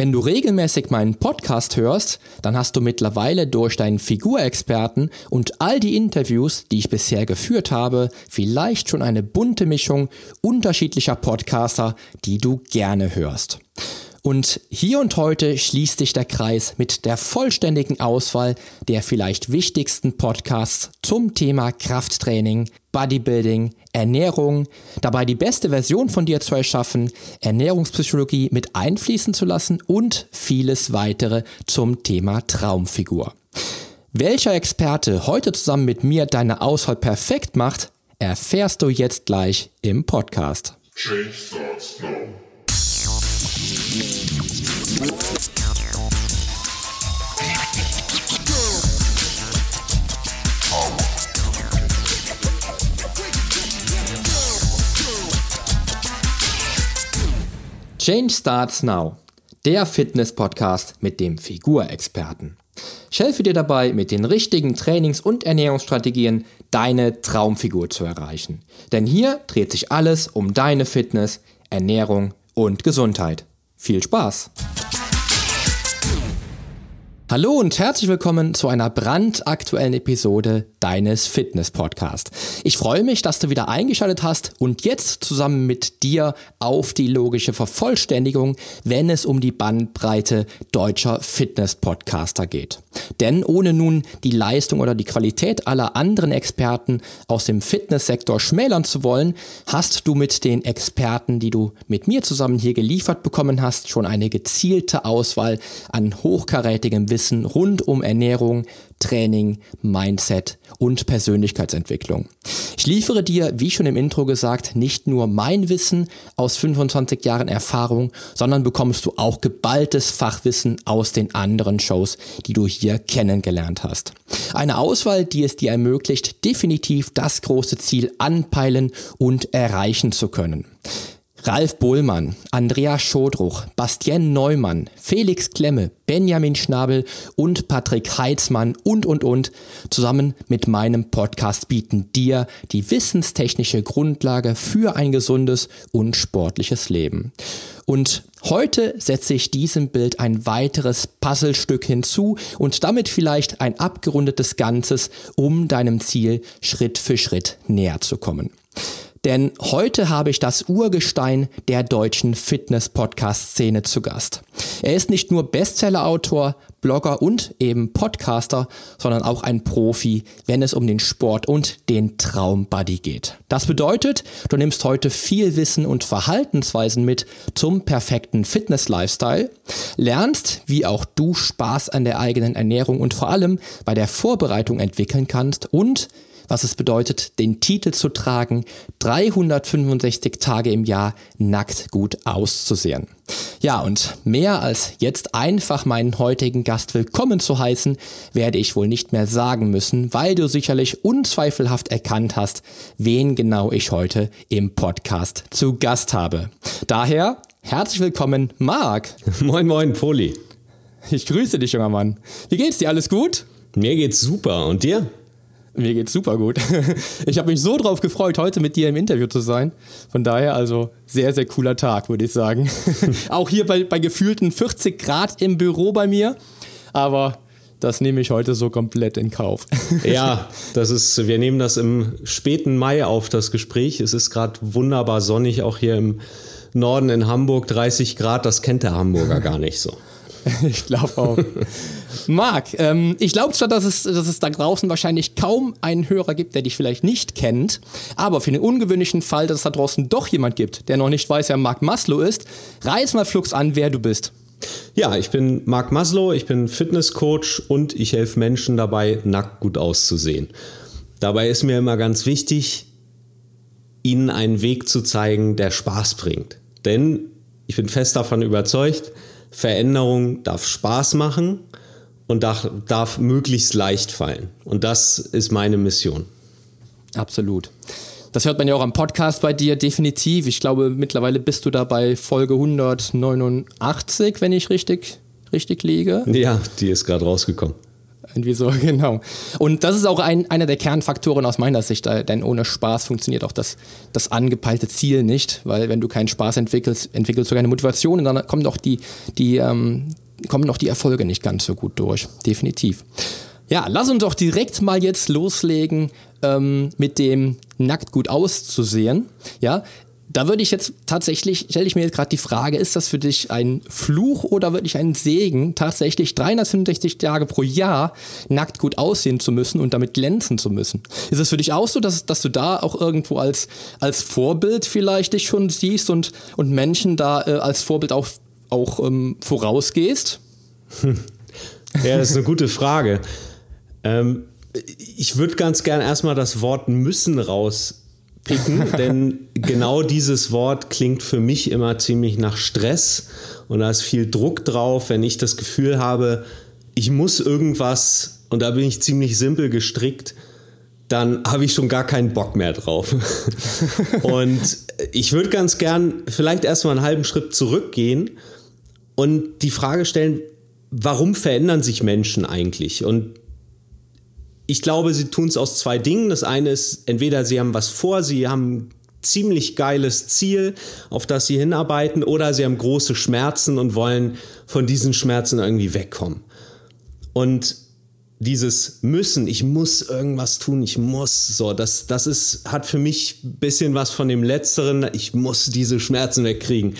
Wenn du regelmäßig meinen Podcast hörst, dann hast du mittlerweile durch deinen Figurexperten und all die Interviews, die ich bisher geführt habe, vielleicht schon eine bunte Mischung unterschiedlicher Podcaster, die du gerne hörst. Und hier und heute schließt sich der Kreis mit der vollständigen Auswahl der vielleicht wichtigsten Podcasts zum Thema Krafttraining, Bodybuilding, Ernährung, dabei die beste Version von dir zu erschaffen, Ernährungspsychologie mit einfließen zu lassen und vieles weitere zum Thema Traumfigur. Welcher Experte heute zusammen mit mir deine Auswahl perfekt macht, erfährst du jetzt gleich im Podcast. Change starts now. Change Starts Now, der Fitness-Podcast mit dem Figurexperten. Ich helfe dir dabei, mit den richtigen Trainings- und Ernährungsstrategien deine Traumfigur zu erreichen. Denn hier dreht sich alles um deine Fitness, Ernährung und Gesundheit. Viel Spaß! Hallo und herzlich willkommen zu einer brandaktuellen Episode deines Fitness Podcast. Ich freue mich, dass du wieder eingeschaltet hast und jetzt zusammen mit dir auf die logische Vervollständigung, wenn es um die Bandbreite deutscher Fitness Podcaster geht. Denn ohne nun die Leistung oder die Qualität aller anderen Experten aus dem Fitnesssektor schmälern zu wollen, hast du mit den Experten, die du mit mir zusammen hier geliefert bekommen hast, schon eine gezielte Auswahl an hochkarätigem Wissen rund um Ernährung, Training, Mindset und Persönlichkeitsentwicklung. Ich liefere dir, wie schon im Intro gesagt, nicht nur mein Wissen aus 25 Jahren Erfahrung, sondern bekommst du auch geballtes Fachwissen aus den anderen Shows, die du hier kennengelernt hast. Eine Auswahl, die es dir ermöglicht, definitiv das große Ziel anpeilen und erreichen zu können. Ralf Bohlmann, Andreas Schodruch, Bastien Neumann, Felix Klemme, Benjamin Schnabel und Patrick Heitzmann und, und, und zusammen mit meinem Podcast bieten dir die wissenstechnische Grundlage für ein gesundes und sportliches Leben. Und heute setze ich diesem Bild ein weiteres Puzzlestück hinzu und damit vielleicht ein abgerundetes Ganzes, um deinem Ziel Schritt für Schritt näher zu kommen. Denn heute habe ich das Urgestein der deutschen Fitness-Podcast-Szene zu Gast. Er ist nicht nur Bestseller-Autor, Blogger und eben Podcaster, sondern auch ein Profi, wenn es um den Sport und den Traumbuddy geht. Das bedeutet, du nimmst heute viel Wissen und Verhaltensweisen mit zum perfekten Fitness-Lifestyle, lernst, wie auch du Spaß an der eigenen Ernährung und vor allem bei der Vorbereitung entwickeln kannst und was es bedeutet, den Titel zu tragen, 365 Tage im Jahr nackt gut auszusehen. Ja, und mehr als jetzt einfach meinen heutigen Gast willkommen zu heißen, werde ich wohl nicht mehr sagen müssen, weil du sicherlich unzweifelhaft erkannt hast, wen genau ich heute im Podcast zu Gast habe. Daher herzlich willkommen, Marc. Moin, moin, Poli. Ich grüße dich, junger Mann. Wie geht's dir? Alles gut? Mir geht's super. Und dir? Mir geht's super gut. Ich habe mich so drauf gefreut, heute mit dir im Interview zu sein. Von daher also sehr, sehr cooler Tag, würde ich sagen. Auch hier bei, bei gefühlten 40 Grad im Büro bei mir. Aber das nehme ich heute so komplett in Kauf. Ja, das ist, wir nehmen das im späten Mai auf, das Gespräch. Es ist gerade wunderbar sonnig, auch hier im Norden in Hamburg, 30 Grad, das kennt der Hamburger gar nicht so. Ich glaube auch. Marc, ähm, ich glaube zwar, dass es, dass es da draußen wahrscheinlich kaum einen Hörer gibt, der dich vielleicht nicht kennt, aber für den ungewöhnlichen Fall, dass es da draußen doch jemand gibt, der noch nicht weiß, wer Marc Maslow ist, reiß mal flugs an, wer du bist. Ja, ich bin Marc Maslow, ich bin Fitnesscoach und ich helfe Menschen dabei, nackt gut auszusehen. Dabei ist mir immer ganz wichtig, ihnen einen Weg zu zeigen, der Spaß bringt. Denn ich bin fest davon überzeugt, Veränderung darf Spaß machen und darf, darf möglichst leicht fallen. Und das ist meine Mission. Absolut. Das hört man ja auch am Podcast bei dir definitiv. Ich glaube, mittlerweile bist du da bei Folge 189, wenn ich richtig, richtig liege. Ja, die ist gerade rausgekommen. Irgendwie so, genau. Und das ist auch ein, einer der Kernfaktoren aus meiner Sicht, denn ohne Spaß funktioniert auch das, das angepeilte Ziel nicht, weil wenn du keinen Spaß entwickelst, entwickelst du keine Motivation und dann kommen doch die, die, ähm, kommen doch die Erfolge nicht ganz so gut durch. Definitiv. Ja, lass uns doch direkt mal jetzt loslegen ähm, mit dem nackt gut auszusehen. Ja, da würde ich jetzt tatsächlich, stelle ich mir jetzt gerade die Frage, ist das für dich ein Fluch oder wirklich ein Segen, tatsächlich 365 Tage pro Jahr nackt gut aussehen zu müssen und damit glänzen zu müssen? Ist es für dich auch so, dass, dass du da auch irgendwo als, als Vorbild vielleicht dich schon siehst und, und Menschen da äh, als Vorbild auch, auch ähm, vorausgehst? Ja, das ist eine gute Frage. Ähm, ich würde ganz gern erstmal das Wort müssen raus picken, denn genau dieses Wort klingt für mich immer ziemlich nach Stress und da ist viel Druck drauf, wenn ich das Gefühl habe, ich muss irgendwas und da bin ich ziemlich simpel gestrickt, dann habe ich schon gar keinen Bock mehr drauf. und ich würde ganz gern vielleicht erstmal einen halben Schritt zurückgehen und die Frage stellen, warum verändern sich Menschen eigentlich? Und ich glaube, sie tun es aus zwei Dingen. Das eine ist, entweder sie haben was vor, sie haben ein ziemlich geiles Ziel, auf das sie hinarbeiten, oder sie haben große Schmerzen und wollen von diesen Schmerzen irgendwie wegkommen. Und dieses müssen, ich muss irgendwas tun, ich muss, so, das, das ist, hat für mich ein bisschen was von dem Letzteren, ich muss diese Schmerzen wegkriegen.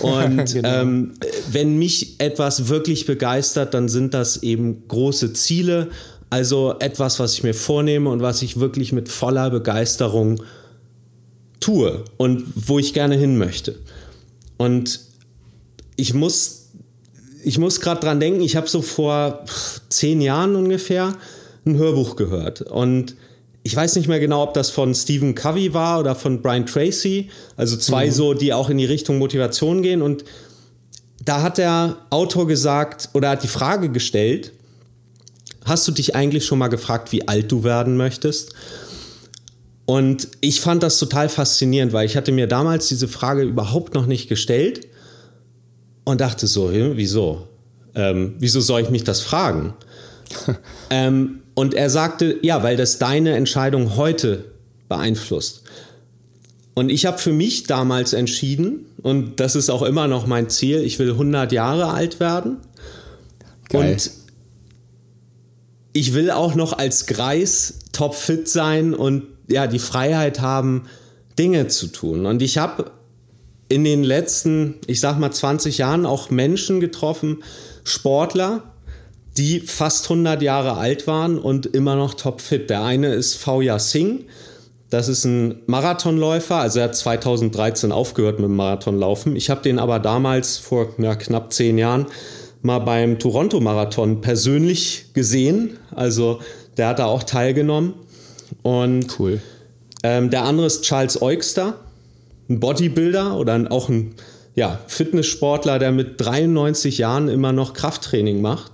Und genau. ähm, wenn mich etwas wirklich begeistert, dann sind das eben große Ziele also etwas, was ich mir vornehme und was ich wirklich mit voller Begeisterung tue und wo ich gerne hin möchte. Und ich muss, ich muss gerade dran denken, ich habe so vor zehn Jahren ungefähr ein Hörbuch gehört. Und ich weiß nicht mehr genau, ob das von Stephen Covey war oder von Brian Tracy. Also zwei mhm. so, die auch in die Richtung Motivation gehen. Und da hat der Autor gesagt oder hat die Frage gestellt, Hast du dich eigentlich schon mal gefragt, wie alt du werden möchtest? Und ich fand das total faszinierend, weil ich hatte mir damals diese Frage überhaupt noch nicht gestellt und dachte so, wieso? Ähm, wieso soll ich mich das fragen? ähm, und er sagte, ja, weil das deine Entscheidung heute beeinflusst. Und ich habe für mich damals entschieden, und das ist auch immer noch mein Ziel, ich will 100 Jahre alt werden. Geil. Und ich will auch noch als Greis topfit sein und ja, die Freiheit haben, Dinge zu tun. Und ich habe in den letzten, ich sag mal 20 Jahren auch Menschen getroffen, Sportler, die fast 100 Jahre alt waren und immer noch topfit. Der eine ist Fauja Singh. Das ist ein Marathonläufer, also er hat 2013 aufgehört mit dem Marathonlaufen. Ich habe den aber damals vor ja, knapp zehn Jahren mal beim Toronto-Marathon persönlich gesehen. Also der hat da auch teilgenommen. Und cool. Ähm, der andere ist Charles Eugster, ein Bodybuilder oder auch ein ja, Fitnesssportler, der mit 93 Jahren immer noch Krafttraining macht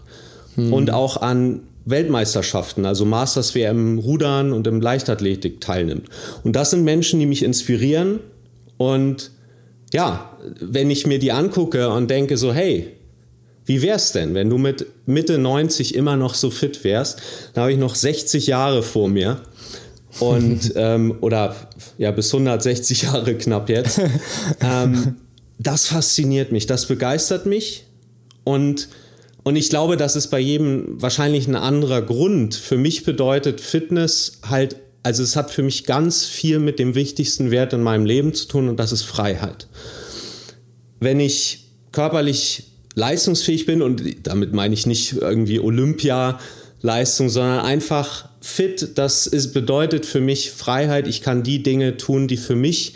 hm. und auch an Weltmeisterschaften, also Masters WM im Rudern und im Leichtathletik teilnimmt. Und das sind Menschen, die mich inspirieren. Und ja, wenn ich mir die angucke und denke so, hey, wie wär's denn, wenn du mit Mitte 90 immer noch so fit wärst? Da habe ich noch 60 Jahre vor mir. Und, ähm, oder ja, bis 160 Jahre knapp jetzt. ähm, das fasziniert mich, das begeistert mich. Und, und ich glaube, das ist bei jedem wahrscheinlich ein anderer Grund. Für mich bedeutet Fitness halt, also es hat für mich ganz viel mit dem wichtigsten Wert in meinem Leben zu tun und das ist Freiheit. Wenn ich körperlich leistungsfähig bin und damit meine ich nicht irgendwie Olympia-Leistung, sondern einfach fit. Das ist, bedeutet für mich Freiheit. Ich kann die Dinge tun, die für mich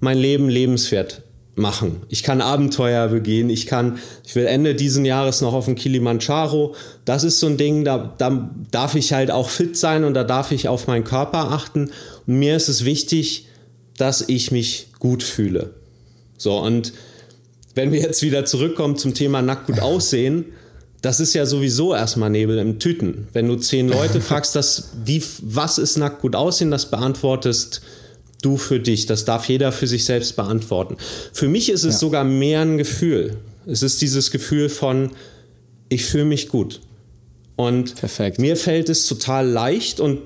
mein Leben lebenswert machen. Ich kann Abenteuer begehen. Ich kann, ich will Ende diesen Jahres noch auf dem Kilimanjaro. Das ist so ein Ding, da, da darf ich halt auch fit sein und da darf ich auf meinen Körper achten. Und mir ist es wichtig, dass ich mich gut fühle. So und wenn wir jetzt wieder zurückkommen zum Thema nackt gut aussehen, das ist ja sowieso erstmal Nebel im Tüten. Wenn du zehn Leute fragst, das, wie, was ist nackt gut aussehen, das beantwortest du für dich. Das darf jeder für sich selbst beantworten. Für mich ist es ja. sogar mehr ein Gefühl. Es ist dieses Gefühl von, ich fühle mich gut. Und Perfekt. mir fällt es total leicht und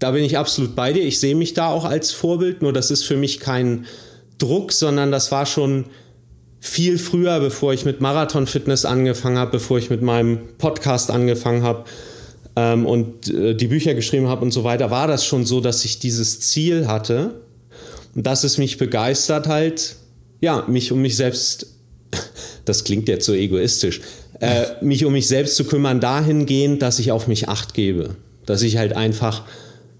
da bin ich absolut bei dir. Ich sehe mich da auch als Vorbild, nur das ist für mich kein Druck, sondern das war schon viel früher, bevor ich mit Marathon Fitness angefangen habe, bevor ich mit meinem Podcast angefangen habe ähm, und äh, die Bücher geschrieben habe und so weiter, war das schon so, dass ich dieses Ziel hatte und dass es mich begeistert halt, ja, mich um mich selbst, das klingt jetzt so egoistisch, äh, mich um mich selbst zu kümmern dahingehend, dass ich auf mich acht gebe, dass ich halt einfach,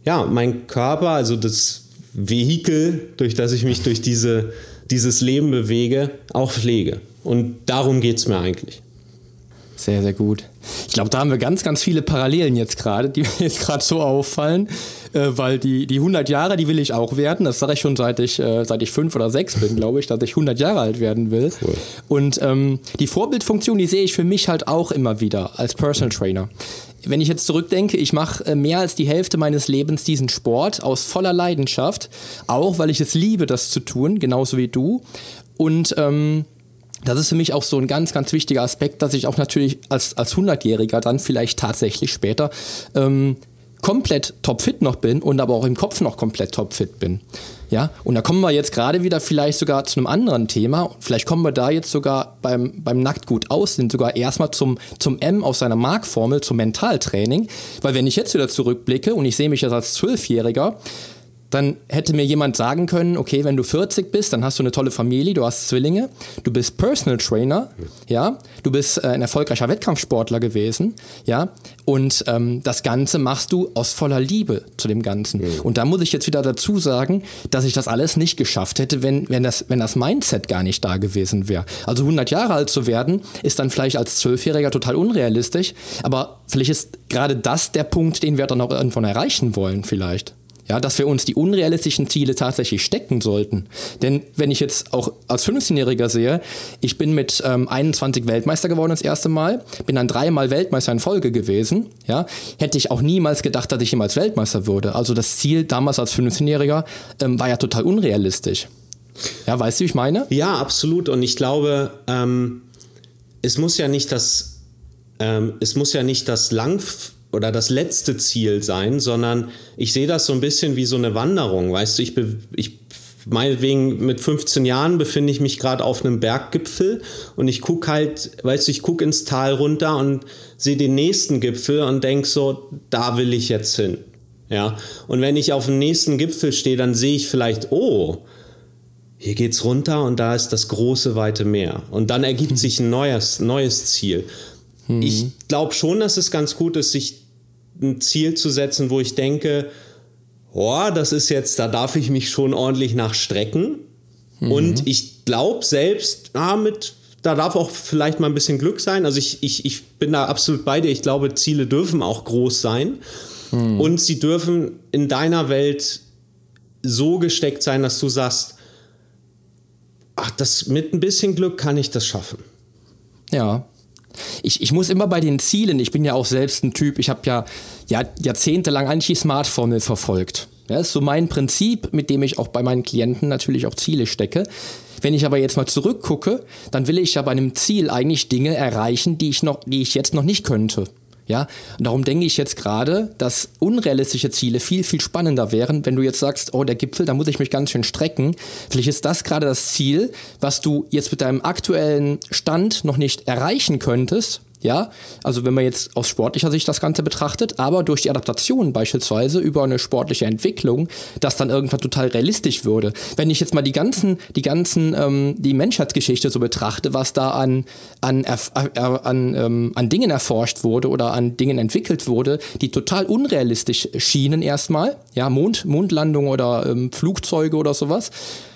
ja, mein Körper, also das Vehikel, durch das ich mich durch diese, dieses Leben bewege, auch pflege. Und darum geht es mir eigentlich. Sehr, sehr gut. Ich glaube, da haben wir ganz, ganz viele Parallelen jetzt gerade, die mir jetzt gerade so auffallen, äh, weil die, die 100 Jahre, die will ich auch werden. Das sage ich schon seit ich, äh, seit ich fünf oder sechs bin, glaube ich, dass ich 100 Jahre alt werden will. Cool. Und ähm, die Vorbildfunktion, die sehe ich für mich halt auch immer wieder als Personal Trainer. Wenn ich jetzt zurückdenke, ich mache äh, mehr als die Hälfte meines Lebens diesen Sport aus voller Leidenschaft, auch weil ich es liebe, das zu tun, genauso wie du. Und ähm, das ist für mich auch so ein ganz, ganz wichtiger Aspekt, dass ich auch natürlich als, als 100-Jähriger dann vielleicht tatsächlich später ähm, komplett topfit noch bin und aber auch im Kopf noch komplett topfit bin. Ja, und da kommen wir jetzt gerade wieder vielleicht sogar zu einem anderen Thema. Vielleicht kommen wir da jetzt sogar beim, beim Nackt gut aussehen, sogar erstmal zum, zum M aus seiner Markformel, zum Mentaltraining. Weil wenn ich jetzt wieder zurückblicke und ich sehe mich jetzt als Zwölfjähriger, dann hätte mir jemand sagen können, okay, wenn du 40 bist, dann hast du eine tolle Familie, du hast Zwillinge, du bist Personal Trainer, ja, du bist äh, ein erfolgreicher Wettkampfsportler gewesen, ja, und ähm, das Ganze machst du aus voller Liebe zu dem Ganzen. Mhm. Und da muss ich jetzt wieder dazu sagen, dass ich das alles nicht geschafft hätte, wenn, wenn, das, wenn das Mindset gar nicht da gewesen wäre. Also 100 Jahre alt zu werden, ist dann vielleicht als Zwölfjähriger total unrealistisch, aber vielleicht ist gerade das der Punkt, den wir dann auch irgendwann erreichen wollen, vielleicht. Ja, dass wir uns die unrealistischen Ziele tatsächlich stecken sollten. Denn wenn ich jetzt auch als 15-Jähriger sehe, ich bin mit ähm, 21 Weltmeister geworden das erste Mal, bin dann dreimal Weltmeister in Folge gewesen, ja, hätte ich auch niemals gedacht, dass ich jemals Weltmeister würde. Also das Ziel damals als 15-Jähriger ähm, war ja total unrealistisch. Ja, weißt du, wie ich meine? Ja, absolut. Und ich glaube, ähm, es muss ja nicht das, ähm, es muss ja nicht das lang oder das letzte Ziel sein, sondern ich sehe das so ein bisschen wie so eine Wanderung. Weißt du, ich, ich meinetwegen mit 15 Jahren befinde ich mich gerade auf einem Berggipfel und ich gucke halt, weißt du, ich gucke ins Tal runter und sehe den nächsten Gipfel und denke so, da will ich jetzt hin. Ja, und wenn ich auf dem nächsten Gipfel stehe, dann sehe ich vielleicht, oh, hier geht's runter und da ist das große weite Meer. Und dann ergibt sich ein neues, neues Ziel. Hm. Ich glaube schon, dass es ganz gut ist, sich ein Ziel zu setzen, wo ich denke, oh, das ist jetzt, da darf ich mich schon ordentlich nachstrecken. Mhm. Und ich glaube selbst, ah, mit, da darf auch vielleicht mal ein bisschen Glück sein. Also ich, ich, ich bin da absolut bei dir. Ich glaube, Ziele dürfen auch groß sein. Mhm. Und sie dürfen in deiner Welt so gesteckt sein, dass du sagst, ach, das mit ein bisschen Glück kann ich das schaffen. Ja, ich, ich muss immer bei den Zielen, ich bin ja auch selbst ein Typ, ich habe ja, ja jahrzehntelang eigentlich die Smart-Formel verfolgt. Ja, ist so mein Prinzip, mit dem ich auch bei meinen Klienten natürlich auch Ziele stecke. Wenn ich aber jetzt mal zurückgucke, dann will ich ja bei einem Ziel eigentlich Dinge erreichen, die ich noch, die ich jetzt noch nicht könnte. Ja, und darum denke ich jetzt gerade, dass unrealistische Ziele viel, viel spannender wären, wenn du jetzt sagst, oh, der Gipfel, da muss ich mich ganz schön strecken. Vielleicht ist das gerade das Ziel, was du jetzt mit deinem aktuellen Stand noch nicht erreichen könntest, ja, also wenn man jetzt aus sportlicher Sicht das Ganze betrachtet, aber durch die Adaptation beispielsweise über eine sportliche Entwicklung, das dann irgendwann total realistisch würde. Wenn ich jetzt mal die ganzen, die ganzen, ähm, die Menschheitsgeschichte so betrachte, was da an, an, äh, an, ähm, an Dingen erforscht wurde oder an Dingen entwickelt wurde, die total unrealistisch schienen erstmal, ja, Mond, Mondlandung oder ähm, Flugzeuge oder sowas,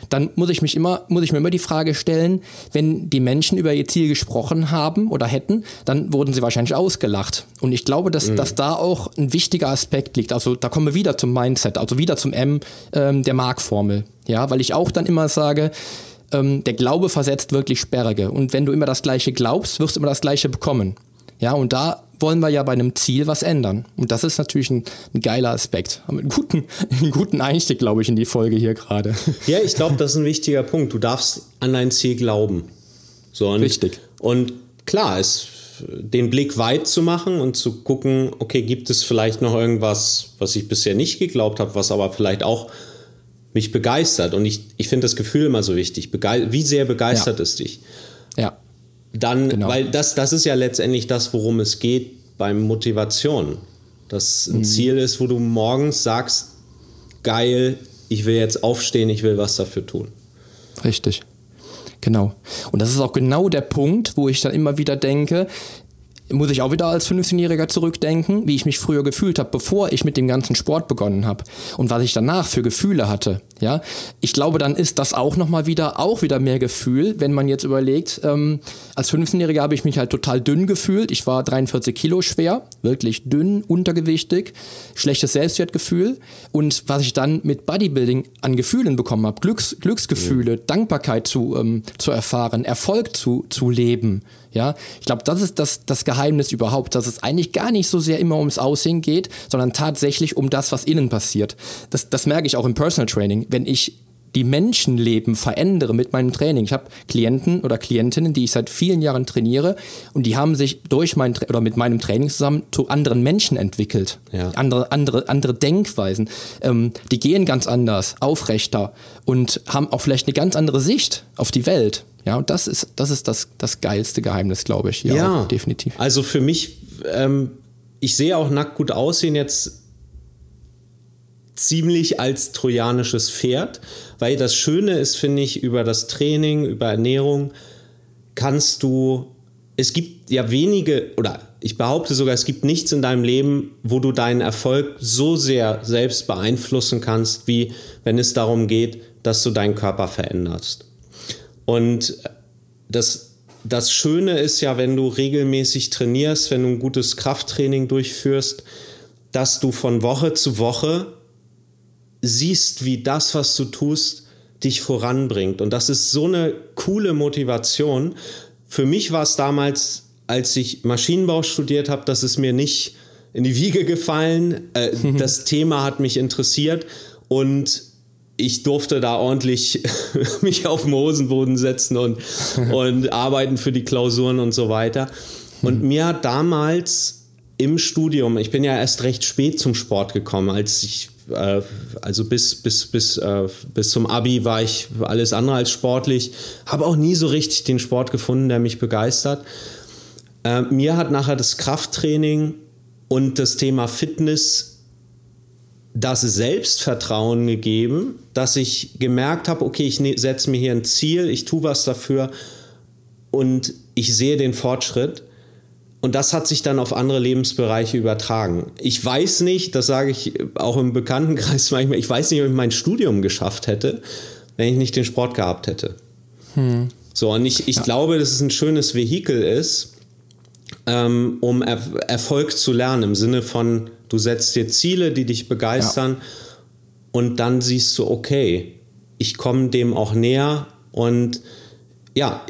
dann muss ich mich immer, muss ich mir immer die Frage stellen, wenn die Menschen über ihr Ziel gesprochen haben oder hätten, dann wurden sie wahrscheinlich ausgelacht. Und ich glaube, dass, mhm. dass da auch ein wichtiger Aspekt liegt. Also da kommen wir wieder zum Mindset, also wieder zum M ähm, der Markformel. Ja, weil ich auch dann immer sage, ähm, der Glaube versetzt wirklich Sperrige. Und wenn du immer das Gleiche glaubst, wirst du immer das Gleiche bekommen. Ja, und da wollen wir ja bei einem Ziel was ändern. Und das ist natürlich ein, ein geiler Aspekt. Haben einen guten, einen guten Einstieg, glaube ich, in die Folge hier gerade. Ja, ich glaube, das ist ein wichtiger Punkt. Du darfst an dein Ziel glauben. So, und, Richtig. Und klar, es den Blick weit zu machen und zu gucken, okay, gibt es vielleicht noch irgendwas, was ich bisher nicht geglaubt habe, was aber vielleicht auch mich begeistert. Und ich, ich finde das Gefühl immer so wichtig. Bege wie sehr begeistert ja. es dich? Dann, genau. weil das, das ist ja letztendlich das, worum es geht bei Motivation. Dass ein mhm. Ziel ist, wo du morgens sagst, geil, ich will jetzt aufstehen, ich will was dafür tun. Richtig. Genau. Und das ist auch genau der Punkt, wo ich dann immer wieder denke, muss ich auch wieder als 15-Jähriger zurückdenken, wie ich mich früher gefühlt habe, bevor ich mit dem ganzen Sport begonnen habe und was ich danach für Gefühle hatte. Ja, ich glaube, dann ist das auch nochmal wieder auch wieder mehr Gefühl, wenn man jetzt überlegt. Ähm, als 15-Jähriger habe ich mich halt total dünn gefühlt. Ich war 43 Kilo schwer, wirklich dünn, untergewichtig, schlechtes Selbstwertgefühl und was ich dann mit Bodybuilding an Gefühlen bekommen habe, Glücks, Glücksgefühle, mhm. Dankbarkeit zu ähm, zu erfahren, Erfolg zu zu leben. Ja, ich glaube, das ist das, das Geheimnis überhaupt, dass es eigentlich gar nicht so sehr immer ums Aussehen geht, sondern tatsächlich um das, was innen passiert. Das, das merke ich auch im Personal Training. Wenn ich die Menschenleben verändere mit meinem Training. Ich habe Klienten oder Klientinnen, die ich seit vielen Jahren trainiere und die haben sich durch mein oder mit meinem Training zusammen zu anderen Menschen entwickelt. Ja. Andere, andere, andere Denkweisen. Ähm, die gehen ganz anders, aufrechter und haben auch vielleicht eine ganz andere Sicht auf die Welt. Ja, und das ist das, ist das, das geilste Geheimnis, glaube ich. Ja, ja definitiv. Also für mich, ähm, ich sehe auch nackt gut aussehen jetzt ziemlich als trojanisches Pferd, weil das Schöne ist, finde ich, über das Training, über Ernährung kannst du, es gibt ja wenige, oder ich behaupte sogar, es gibt nichts in deinem Leben, wo du deinen Erfolg so sehr selbst beeinflussen kannst, wie wenn es darum geht, dass du deinen Körper veränderst. Und das, das Schöne ist ja, wenn du regelmäßig trainierst, wenn du ein gutes Krafttraining durchführst, dass du von Woche zu Woche siehst, wie das, was du tust, dich voranbringt. Und das ist so eine coole Motivation. Für mich war es damals, als ich Maschinenbau studiert habe, dass es mir nicht in die Wiege gefallen. Äh, das Thema hat mich interessiert und ich durfte da ordentlich mich auf den Hosenboden setzen und, und arbeiten für die Klausuren und so weiter. Und mir hat damals im Studium, ich bin ja erst recht spät zum Sport gekommen, als ich, äh, also bis, bis, bis, äh, bis zum Abi war ich alles andere als sportlich, habe auch nie so richtig den Sport gefunden, der mich begeistert. Äh, mir hat nachher das Krafttraining und das Thema Fitness das Selbstvertrauen gegeben, dass ich gemerkt habe, okay, ich ne-, setze mir hier ein Ziel, ich tue was dafür und ich sehe den Fortschritt. Und das hat sich dann auf andere Lebensbereiche übertragen. Ich weiß nicht, das sage ich auch im Bekanntenkreis manchmal, ich weiß nicht, ob ich mein Studium geschafft hätte, wenn ich nicht den Sport gehabt hätte. Hm. So, und ich, ich ja. glaube, dass es ein schönes Vehikel ist, ähm, um er Erfolg zu lernen, im Sinne von, Du setzt dir Ziele, die dich begeistern ja. und dann siehst du, okay, ich komme dem auch näher und ja,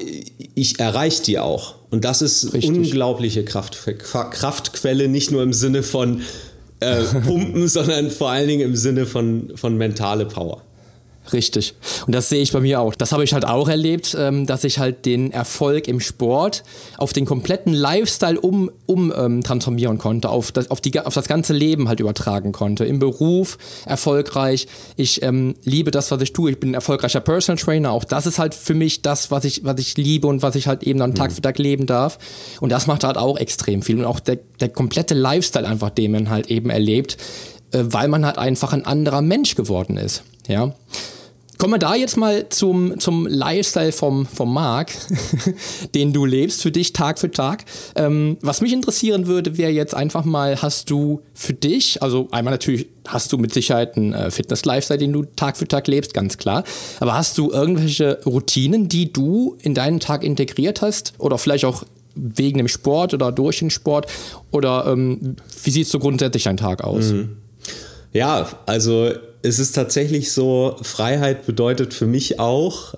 ich erreiche die auch. Und das ist Richtig. unglaubliche Kraft, Kraftquelle, nicht nur im Sinne von äh, Pumpen, sondern vor allen Dingen im Sinne von, von mentale Power. Richtig. Und das sehe ich bei mir auch. Das habe ich halt auch erlebt, ähm, dass ich halt den Erfolg im Sport auf den kompletten Lifestyle um, um ähm, transformieren konnte, auf das, auf, die, auf das ganze Leben halt übertragen konnte. Im Beruf erfolgreich. Ich ähm, liebe das, was ich tue. Ich bin ein erfolgreicher Personal Trainer. Auch das ist halt für mich das, was ich, was ich liebe und was ich halt eben dann Tag mhm. für Tag leben darf. Und das macht halt auch extrem viel. Und auch der, der komplette Lifestyle einfach, den man halt eben erlebt, äh, weil man halt einfach ein anderer Mensch geworden ist. Ja. Kommen wir da jetzt mal zum, zum Lifestyle vom, vom Marc, den du lebst für dich Tag für Tag. Ähm, was mich interessieren würde, wäre jetzt einfach mal, hast du für dich, also einmal natürlich hast du mit Sicherheit einen äh, Fitness-Lifestyle, den du Tag für Tag lebst, ganz klar. Aber hast du irgendwelche Routinen, die du in deinen Tag integriert hast oder vielleicht auch wegen dem Sport oder durch den Sport? Oder ähm, wie sieht so grundsätzlich dein Tag aus? Mhm. Ja, also es ist tatsächlich so, Freiheit bedeutet für mich auch,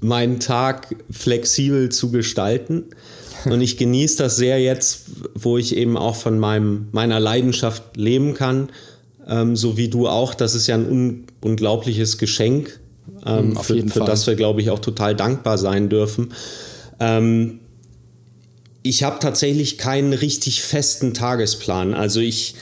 meinen Tag flexibel zu gestalten. Und ich genieße das sehr jetzt, wo ich eben auch von meinem, meiner Leidenschaft leben kann, ähm, so wie du auch. Das ist ja ein un unglaubliches Geschenk, ähm, für, für das wir, glaube ich, auch total dankbar sein dürfen. Ähm, ich habe tatsächlich keinen richtig festen Tagesplan. Also ich,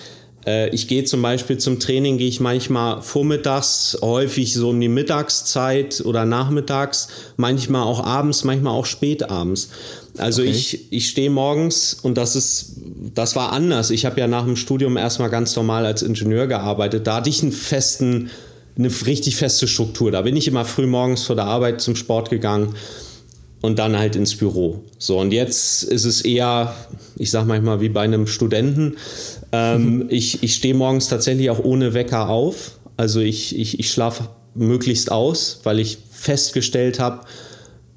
ich gehe zum Beispiel zum Training, gehe ich manchmal vormittags, häufig so um die Mittagszeit oder nachmittags, manchmal auch abends, manchmal auch spätabends. Also okay. ich, ich stehe morgens und das ist, das war anders. Ich habe ja nach dem Studium erstmal ganz normal als Ingenieur gearbeitet. Da hatte ich einen festen, eine richtig feste Struktur. Da bin ich immer früh morgens vor der Arbeit zum Sport gegangen und dann halt ins Büro. So, und jetzt ist es eher, ich sag manchmal wie bei einem Studenten. Ähm. Ich, ich stehe morgens tatsächlich auch ohne Wecker auf. Also ich, ich, ich schlafe möglichst aus, weil ich festgestellt habe,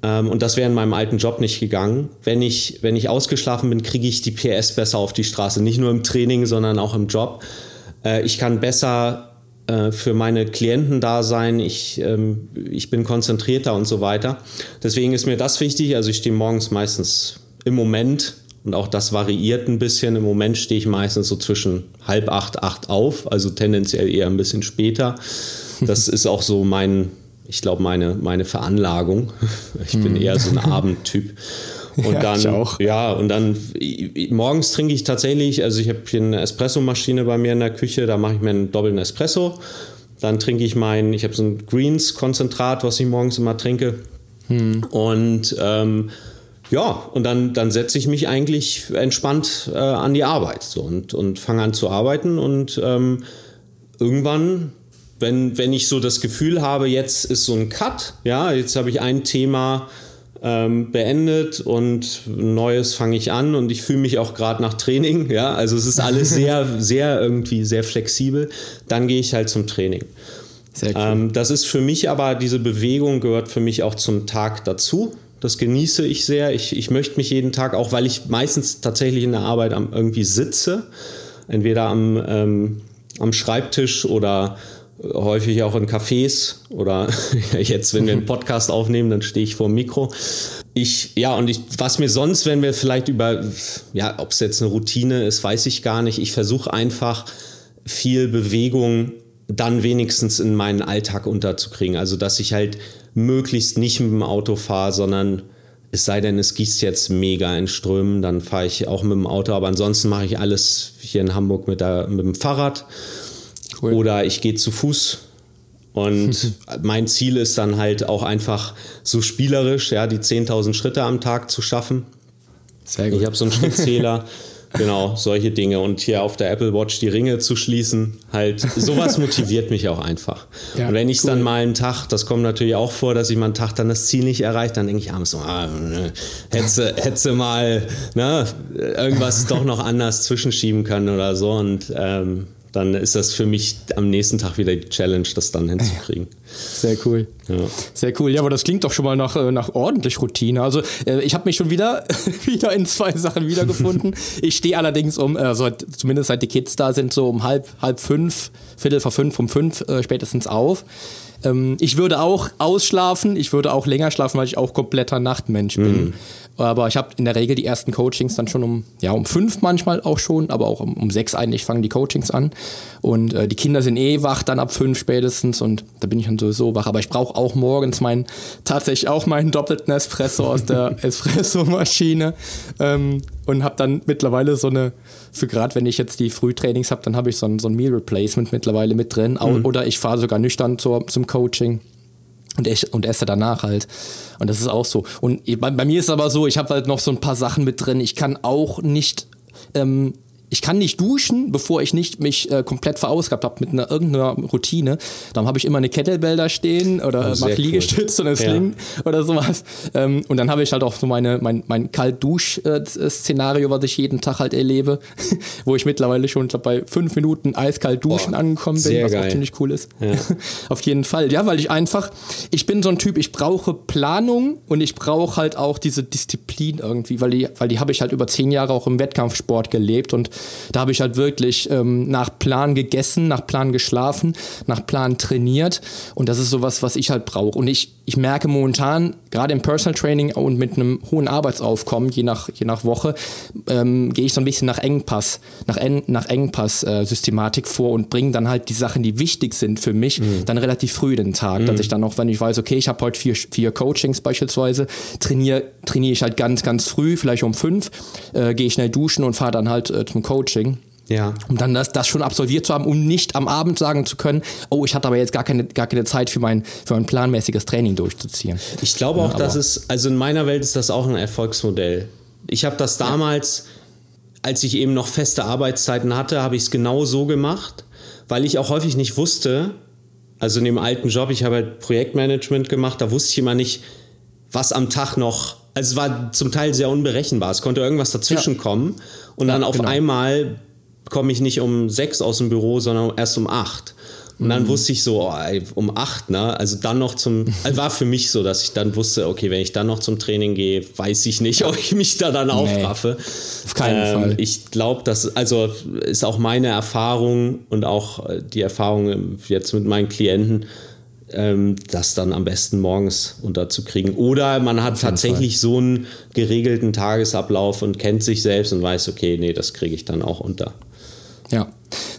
ähm, und das wäre in meinem alten Job nicht gegangen. Wenn ich, wenn ich ausgeschlafen bin, kriege ich die PS besser auf die Straße. Nicht nur im Training, sondern auch im Job. Äh, ich kann besser äh, für meine Klienten da sein, ich, ähm, ich bin konzentrierter und so weiter. Deswegen ist mir das wichtig. Also ich stehe morgens meistens im Moment und auch das variiert ein bisschen. Im Moment stehe ich meistens so zwischen halb acht, acht auf, also tendenziell eher ein bisschen später. Das ist auch so mein, ich glaube, meine, meine Veranlagung. Ich bin hm. eher so ein Abendtyp. Und ja, dann, auch. ja, und dann morgens trinke ich tatsächlich, also ich habe hier eine Espressomaschine bei mir in der Küche, da mache ich mir einen doppelten Espresso. Dann trinke ich mein, ich habe so ein Greens-Konzentrat, was ich morgens immer trinke. Hm. Und ähm, ja, und dann, dann setze ich mich eigentlich entspannt äh, an die Arbeit so, und, und fange an zu arbeiten. Und ähm, irgendwann, wenn, wenn ich so das Gefühl habe, jetzt ist so ein Cut, ja, jetzt habe ich ein Thema, ähm, beendet und Neues fange ich an und ich fühle mich auch gerade nach Training. Ja, also es ist alles sehr, sehr irgendwie sehr flexibel. Dann gehe ich halt zum Training. Sehr cool. Ähm, das ist für mich aber, diese Bewegung gehört für mich auch zum Tag dazu. Das genieße ich sehr. Ich, ich möchte mich jeden Tag, auch weil ich meistens tatsächlich in der Arbeit am, irgendwie sitze, entweder am, ähm, am Schreibtisch oder häufig auch in Cafés oder jetzt, wenn wir einen Podcast aufnehmen, dann stehe ich vor dem Mikro. Ich, ja, und ich, was mir sonst, wenn wir vielleicht über, ja, ob es jetzt eine Routine ist, weiß ich gar nicht. Ich versuche einfach viel Bewegung dann wenigstens in meinen Alltag unterzukriegen. Also, dass ich halt möglichst nicht mit dem Auto fahre, sondern es sei denn, es gießt jetzt mega in Strömen, dann fahre ich auch mit dem Auto. Aber ansonsten mache ich alles hier in Hamburg mit, der, mit dem Fahrrad. Cool. Oder ich gehe zu Fuß. Und mein Ziel ist dann halt auch einfach so spielerisch, ja, die 10.000 Schritte am Tag zu schaffen. Sehr gut. Ich habe so einen Schrittzähler. genau, solche Dinge. Und hier auf der Apple Watch die Ringe zu schließen, halt, sowas motiviert mich auch einfach. Ja, und wenn ich cool. dann mal einen Tag, das kommt natürlich auch vor, dass ich mal einen Tag dann das Ziel nicht erreicht, dann denke ich abends so, ah, ne, hätte, hätte mal ne, irgendwas doch noch anders zwischenschieben können oder so. Und ähm, dann ist das für mich am nächsten Tag wieder die Challenge, das dann hinzukriegen. Sehr cool. Ja. Sehr cool. Ja, aber das klingt doch schon mal nach, äh, nach ordentlich Routine. Also äh, ich habe mich schon wieder, wieder in zwei Sachen wiedergefunden. ich stehe allerdings um, also zumindest seit die Kids da sind, so um halb, halb fünf, Viertel vor fünf, um fünf äh, spätestens auf. Ähm, ich würde auch ausschlafen, ich würde auch länger schlafen, weil ich auch kompletter Nachtmensch bin. Mhm. Aber ich habe in der Regel die ersten Coachings dann schon um, ja, um fünf manchmal auch schon, aber auch um, um sechs eigentlich fangen die Coachings an. Und äh, die Kinder sind eh wach dann ab fünf spätestens und da bin ich dann sowieso wach. Aber ich brauche auch morgens meinen, tatsächlich auch meinen doppelten Espresso aus der Espresso-Maschine ähm, und habe dann mittlerweile so eine, für gerade wenn ich jetzt die Frühtrainings habe, dann habe ich so ein, so ein Meal Replacement mittlerweile mit drin. Mhm. Oder ich fahre sogar nüchtern zur, zum Coaching und, ich, und esse danach halt. Und das ist auch so. Und bei, bei mir ist es aber so, ich habe halt noch so ein paar Sachen mit drin. Ich kann auch nicht ähm, ich kann nicht duschen, bevor ich nicht mich äh, komplett verausgabt habe mit einer irgendeiner Routine. Dann habe ich immer eine Kettlebell da stehen oder oh, mache Liegestütz cool. oder Sling ja. oder sowas. Ähm, und dann habe ich halt auch so meine, mein, mein Kalt-Dusch-Szenario, was ich jeden Tag halt erlebe, wo ich mittlerweile schon glaub, bei fünf Minuten eiskalt duschen oh, angekommen bin, was geil. auch ziemlich cool ist. Ja. Auf jeden Fall. Ja, weil ich einfach, ich bin so ein Typ, ich brauche Planung und ich brauche halt auch diese Disziplin irgendwie, weil die, weil die habe ich halt über zehn Jahre auch im Wettkampfsport gelebt und da habe ich halt wirklich ähm, nach Plan gegessen, nach Plan geschlafen, nach Plan trainiert. Und das ist sowas, was ich halt brauche. Und ich, ich merke momentan, gerade im Personal Training und mit einem hohen Arbeitsaufkommen, je nach, je nach Woche, ähm, gehe ich so ein bisschen nach Engpass, nach, en, nach Engpass-Systematik äh, vor und bringe dann halt die Sachen, die wichtig sind für mich, mhm. dann relativ früh den Tag. Mhm. Dass ich dann auch, wenn ich weiß, okay, ich habe heute vier, vier Coachings beispielsweise, trainiere trainiere ich halt ganz, ganz früh, vielleicht um fünf, äh, gehe schnell duschen und fahre dann halt äh, zum Coaching. Ja. Um dann das, das schon absolviert zu haben, um nicht am Abend sagen zu können, oh, ich hatte aber jetzt gar keine, gar keine Zeit für mein, für mein planmäßiges Training durchzuziehen. Ich glaube auch, ja, dass es, also in meiner Welt ist das auch ein Erfolgsmodell. Ich habe das damals, ja. als ich eben noch feste Arbeitszeiten hatte, habe ich es genau so gemacht, weil ich auch häufig nicht wusste, also in dem alten Job, ich habe halt Projektmanagement gemacht, da wusste ich immer nicht, was am Tag noch, also es war zum Teil sehr unberechenbar, es konnte irgendwas dazwischen ja. kommen und dann auf genau. einmal komme ich nicht um sechs aus dem Büro, sondern erst um acht. Und dann mhm. wusste ich so, oh, ey, um acht, ne? Also dann noch zum, also war für mich so, dass ich dann wusste, okay, wenn ich dann noch zum Training gehe, weiß ich nicht, ob ich mich da dann aufraffe. Nee, auf keinen ähm, Fall. Ich glaube, das, also ist auch meine Erfahrung und auch äh, die Erfahrung jetzt mit meinen Klienten, ähm, das dann am besten morgens unterzukriegen. Oder man hat tatsächlich Fall. so einen geregelten Tagesablauf und kennt sich selbst und weiß, okay, nee, das kriege ich dann auch unter. Ja.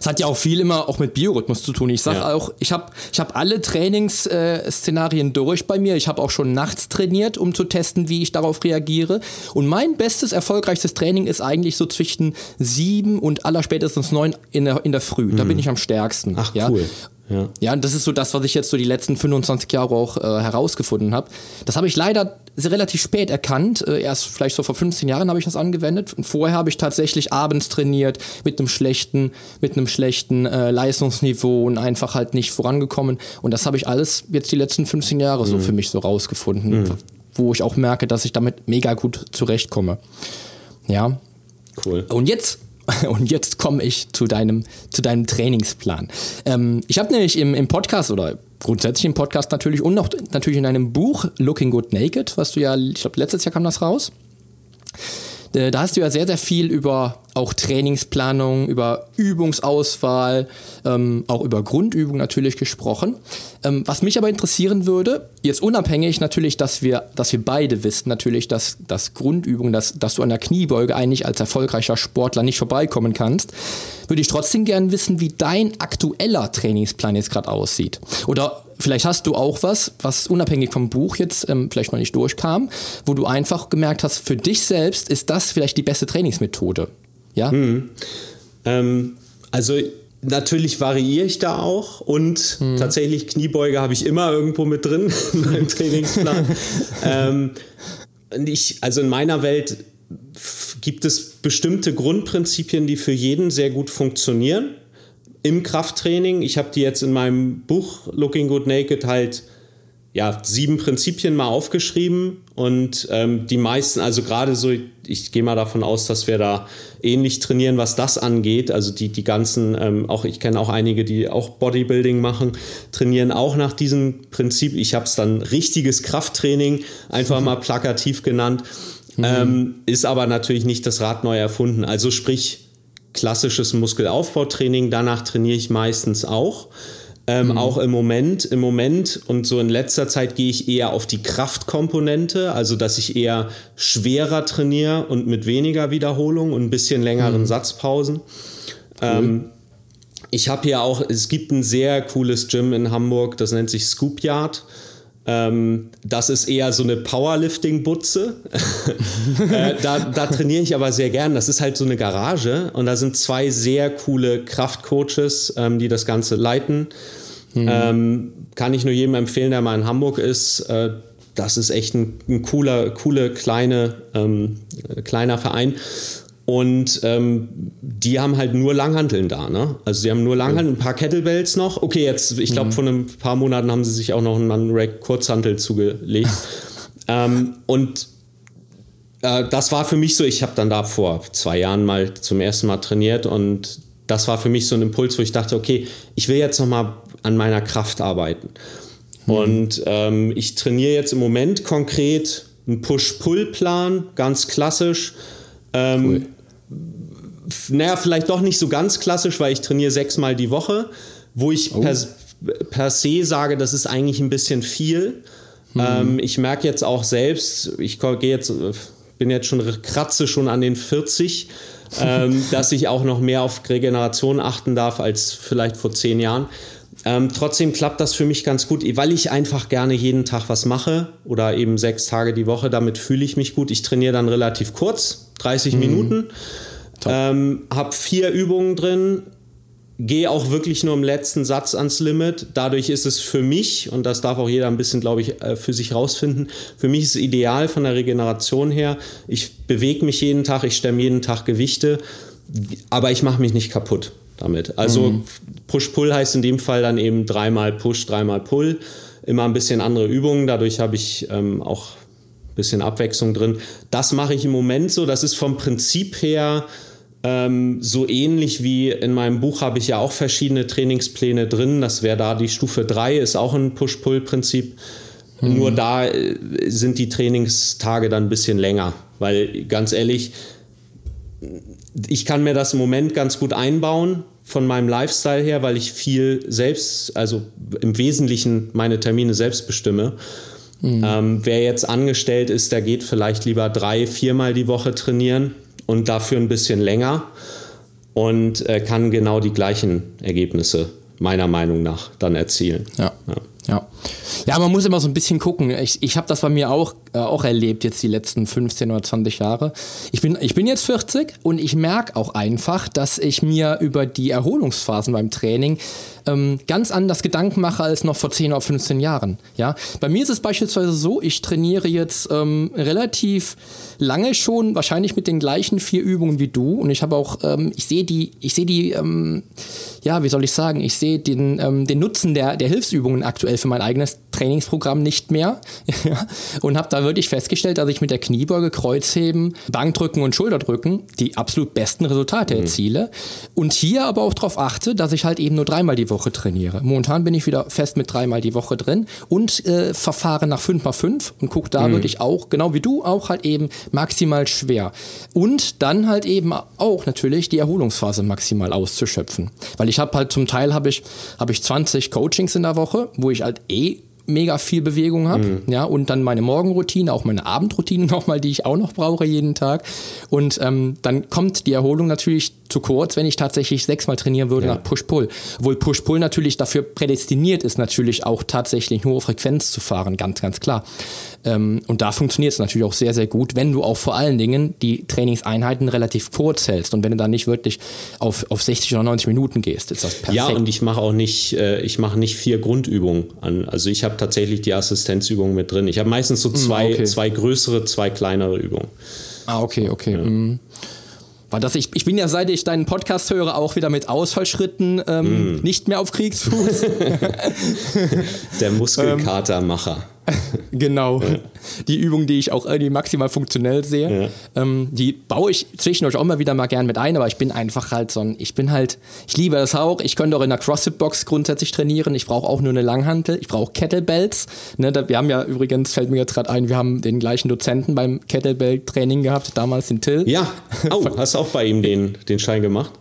Es hat ja auch viel immer auch mit Biorhythmus zu tun. Ich sage ja. auch, ich habe ich hab alle Trainingsszenarien äh, durch bei mir. Ich habe auch schon nachts trainiert, um zu testen, wie ich darauf reagiere. Und mein bestes, erfolgreichstes Training ist eigentlich so zwischen sieben und allerspätestens neun in der, in der Früh. Mhm. Da bin ich am stärksten. Ach, ja? cool. Ja. ja, und das ist so das, was ich jetzt so die letzten 25 Jahre auch äh, herausgefunden habe. Das habe ich leider relativ spät erkannt. Äh, erst vielleicht so vor 15 Jahren habe ich das angewendet. Und vorher habe ich tatsächlich abends trainiert mit einem schlechten, mit einem schlechten äh, Leistungsniveau und einfach halt nicht vorangekommen. Und das habe ich alles jetzt die letzten 15 Jahre mhm. so für mich so rausgefunden, mhm. wo ich auch merke, dass ich damit mega gut zurechtkomme. Ja. Cool. Und jetzt Und jetzt komme ich zu deinem, zu deinem Trainingsplan. Ähm, ich habe nämlich im, im Podcast oder grundsätzlich im Podcast natürlich und noch natürlich in einem Buch Looking Good Naked, was du ja, ich glaube, letztes Jahr kam das raus. Äh, da hast du ja sehr, sehr viel über auch Trainingsplanung, über Übungsauswahl, ähm, auch über Grundübung natürlich gesprochen. Ähm, was mich aber interessieren würde, jetzt unabhängig natürlich, dass wir, dass wir beide wissen, natürlich, dass, dass Grundübung, dass, dass du an der Kniebeuge eigentlich als erfolgreicher Sportler nicht vorbeikommen kannst, würde ich trotzdem gerne wissen, wie dein aktueller Trainingsplan jetzt gerade aussieht. Oder vielleicht hast du auch was, was unabhängig vom Buch jetzt ähm, vielleicht noch nicht durchkam, wo du einfach gemerkt hast, für dich selbst ist das vielleicht die beste Trainingsmethode. Ja? Hm. Ähm, also natürlich variiere ich da auch und hm. tatsächlich Kniebeuge habe ich immer irgendwo mit drin in meinem Trainingsplan. ähm, ich, also in meiner Welt gibt es bestimmte Grundprinzipien, die für jeden sehr gut funktionieren im Krafttraining. Ich habe die jetzt in meinem Buch Looking Good Naked halt ja, sieben Prinzipien mal aufgeschrieben und ähm, die meisten, also gerade so, ich gehe mal davon aus, dass wir da ähnlich trainieren, was das angeht. Also die, die ganzen, ähm, auch ich kenne auch einige, die auch Bodybuilding machen, trainieren auch nach diesem Prinzip. Ich habe es dann richtiges Krafttraining einfach mal plakativ genannt. Mhm. Ähm, ist aber natürlich nicht das Rad neu erfunden. Also sprich, klassisches Muskelaufbautraining, danach trainiere ich meistens auch. Ähm, mhm. Auch im Moment, im Moment und so in letzter Zeit gehe ich eher auf die Kraftkomponente, also dass ich eher schwerer trainiere und mit weniger Wiederholung und ein bisschen längeren mhm. Satzpausen. Cool. Ähm, ich habe hier auch, es gibt ein sehr cooles Gym in Hamburg, das nennt sich Scoop Yard. Ähm, das ist eher so eine Powerlifting-Butze. äh, da, da trainiere ich aber sehr gern. Das ist halt so eine Garage und da sind zwei sehr coole Kraftcoaches, ähm, die das Ganze leiten. Mhm. Ähm, kann ich nur jedem empfehlen, der mal in Hamburg ist. Äh, das ist echt ein, ein cooler, coole kleine, ähm, kleiner Verein. Und ähm, die haben halt nur Langhanteln da, ne? Also sie haben nur Langhanteln, ein paar Kettlebells noch. Okay, jetzt, ich glaube, mhm. vor ein paar Monaten haben sie sich auch noch einen Rack Kurzhantel zugelegt. ähm, und äh, das war für mich so, ich habe dann da vor zwei Jahren mal zum ersten Mal trainiert und das war für mich so ein Impuls, wo ich dachte, okay, ich will jetzt noch mal an meiner Kraft arbeiten. Mhm. Und ähm, ich trainiere jetzt im Moment konkret einen Push-Pull-Plan, ganz klassisch. Ähm, cool naja, vielleicht doch nicht so ganz klassisch, weil ich trainiere sechsmal die Woche, wo ich oh. per, per se sage, das ist eigentlich ein bisschen viel. Mhm. Ähm, ich merke jetzt auch selbst, ich gehe jetzt, bin jetzt schon, kratze schon an den 40, ähm, dass ich auch noch mehr auf Regeneration achten darf als vielleicht vor zehn Jahren. Ähm, trotzdem klappt das für mich ganz gut, weil ich einfach gerne jeden Tag was mache oder eben sechs Tage die Woche. Damit fühle ich mich gut. Ich trainiere dann relativ kurz, 30 mhm. Minuten, ähm, habe vier Übungen drin, gehe auch wirklich nur im letzten Satz ans Limit. Dadurch ist es für mich, und das darf auch jeder ein bisschen, glaube ich, äh, für sich rausfinden, für mich ist es ideal von der Regeneration her. Ich bewege mich jeden Tag, ich stemme jeden Tag Gewichte, aber ich mache mich nicht kaputt damit. Also mhm. Push-Pull heißt in dem Fall dann eben dreimal Push, dreimal Pull. Immer ein bisschen andere Übungen. Dadurch habe ich ähm, auch ein bisschen Abwechslung drin. Das mache ich im Moment so. Das ist vom Prinzip her ähm, so ähnlich wie in meinem Buch habe ich ja auch verschiedene Trainingspläne drin. Das wäre da die Stufe 3, ist auch ein Push-Pull-Prinzip. Mhm. Nur da äh, sind die Trainingstage dann ein bisschen länger. Weil ganz ehrlich, ich kann mir das im Moment ganz gut einbauen von meinem Lifestyle her, weil ich viel selbst, also im Wesentlichen meine Termine selbst bestimme. Mhm. Ähm, wer jetzt angestellt ist, der geht vielleicht lieber drei, viermal die Woche trainieren und dafür ein bisschen länger und äh, kann genau die gleichen Ergebnisse meiner Meinung nach dann erzielen. Ja. ja. Ja. ja, man muss immer so ein bisschen gucken. Ich, ich habe das bei mir auch, äh, auch erlebt, jetzt die letzten 15 oder 20 Jahre. Ich bin, ich bin jetzt 40 und ich merke auch einfach, dass ich mir über die Erholungsphasen beim Training ähm, ganz anders Gedanken mache als noch vor 10 oder 15 Jahren. Ja? Bei mir ist es beispielsweise so, ich trainiere jetzt ähm, relativ lange schon, wahrscheinlich mit den gleichen vier Übungen wie du. Und ich habe auch, ähm, ich sehe die, ich sehe die, ähm, ja, wie soll ich sagen, ich sehe den, ähm, den Nutzen der, der Hilfsübungen aktuell für mein eigenes Trainingsprogramm nicht mehr. und habe da wirklich festgestellt, dass ich mit der Kniebeuge, Kreuzheben, Bankdrücken und Schulterdrücken die absolut besten Resultate mhm. erziele. Und hier aber auch darauf achte, dass ich halt eben nur dreimal die Woche trainiere. Momentan bin ich wieder fest mit dreimal die Woche drin und äh, verfahre nach 5x5 und gucke da mhm. wirklich auch, genau wie du, auch halt eben maximal schwer. Und dann halt eben auch natürlich die Erholungsphase maximal auszuschöpfen. Weil ich habe halt zum Teil habe ich, hab ich 20 Coachings in der Woche, wo ich halt eh mega viel Bewegung habe. Mhm. Ja, und dann meine Morgenroutine, auch meine Abendroutine nochmal, die ich auch noch brauche jeden Tag. Und ähm, dann kommt die Erholung natürlich zu kurz, wenn ich tatsächlich sechsmal trainieren würde ja. nach Push-Pull. Obwohl Push-Pull natürlich dafür prädestiniert ist, natürlich auch tatsächlich hohe Frequenz zu fahren, ganz, ganz klar. Ähm, und da funktioniert es natürlich auch sehr, sehr gut, wenn du auch vor allen Dingen die Trainingseinheiten relativ kurz hältst und wenn du dann nicht wirklich auf, auf 60 oder 90 Minuten gehst, ist das perfekt. Ja, und ich mache auch nicht, äh, ich mache nicht vier Grundübungen an. Also ich habe tatsächlich die Assistenzübungen mit drin. Ich habe meistens so hm, zwei, okay. zwei größere, zwei kleinere Übungen. Ah, okay, okay. Ja. Mhm. Weil das, ich, ich bin ja, seit ich deinen Podcast höre, auch wieder mit Ausfallschritten ähm, mm. nicht mehr auf Kriegsfuß. Der Muskelkatermacher. genau. Ja. Die Übung, die ich auch irgendwie maximal funktionell sehe, ja. ähm, die baue ich zwischendurch auch mal wieder mal gern mit ein, aber ich bin einfach halt so ein, ich bin halt, ich liebe das auch. Ich könnte auch in der CrossFit-Box grundsätzlich trainieren. Ich brauche auch nur eine Langhantel. Ich brauche Kettlebells. Ne, da, wir haben ja übrigens, fällt mir jetzt gerade ein, wir haben den gleichen Dozenten beim Kettlebell-Training gehabt, damals in Till. Ja, oh, hast auch bei ihm den, den Schein gemacht?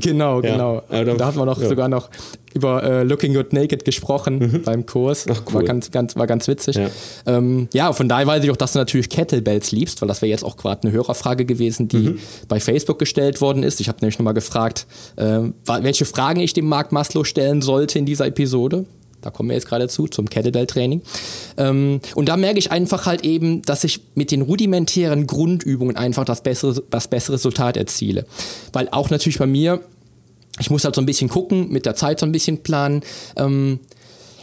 Genau, ja. genau. Ja, da hatten wir noch ja. sogar noch über äh, Looking Good Naked gesprochen mhm. beim Kurs. Ach, cool. War ganz, ganz, war ganz witzig. Ja. Ähm, ja, von daher weiß ich auch, dass du natürlich Kettlebells liebst, weil das wäre jetzt auch gerade eine Hörerfrage gewesen, die mhm. bei Facebook gestellt worden ist. Ich habe nämlich nochmal gefragt, äh, welche Fragen ich dem Marc Maslow stellen sollte in dieser Episode. Da kommen wir jetzt gerade zu, zum Kettlebell-Training. Ähm, und da merke ich einfach halt eben, dass ich mit den rudimentären Grundübungen einfach das bessere, das bessere Resultat erziele. Weil auch natürlich bei mir ich muss halt so ein bisschen gucken, mit der Zeit so ein bisschen planen. Ähm,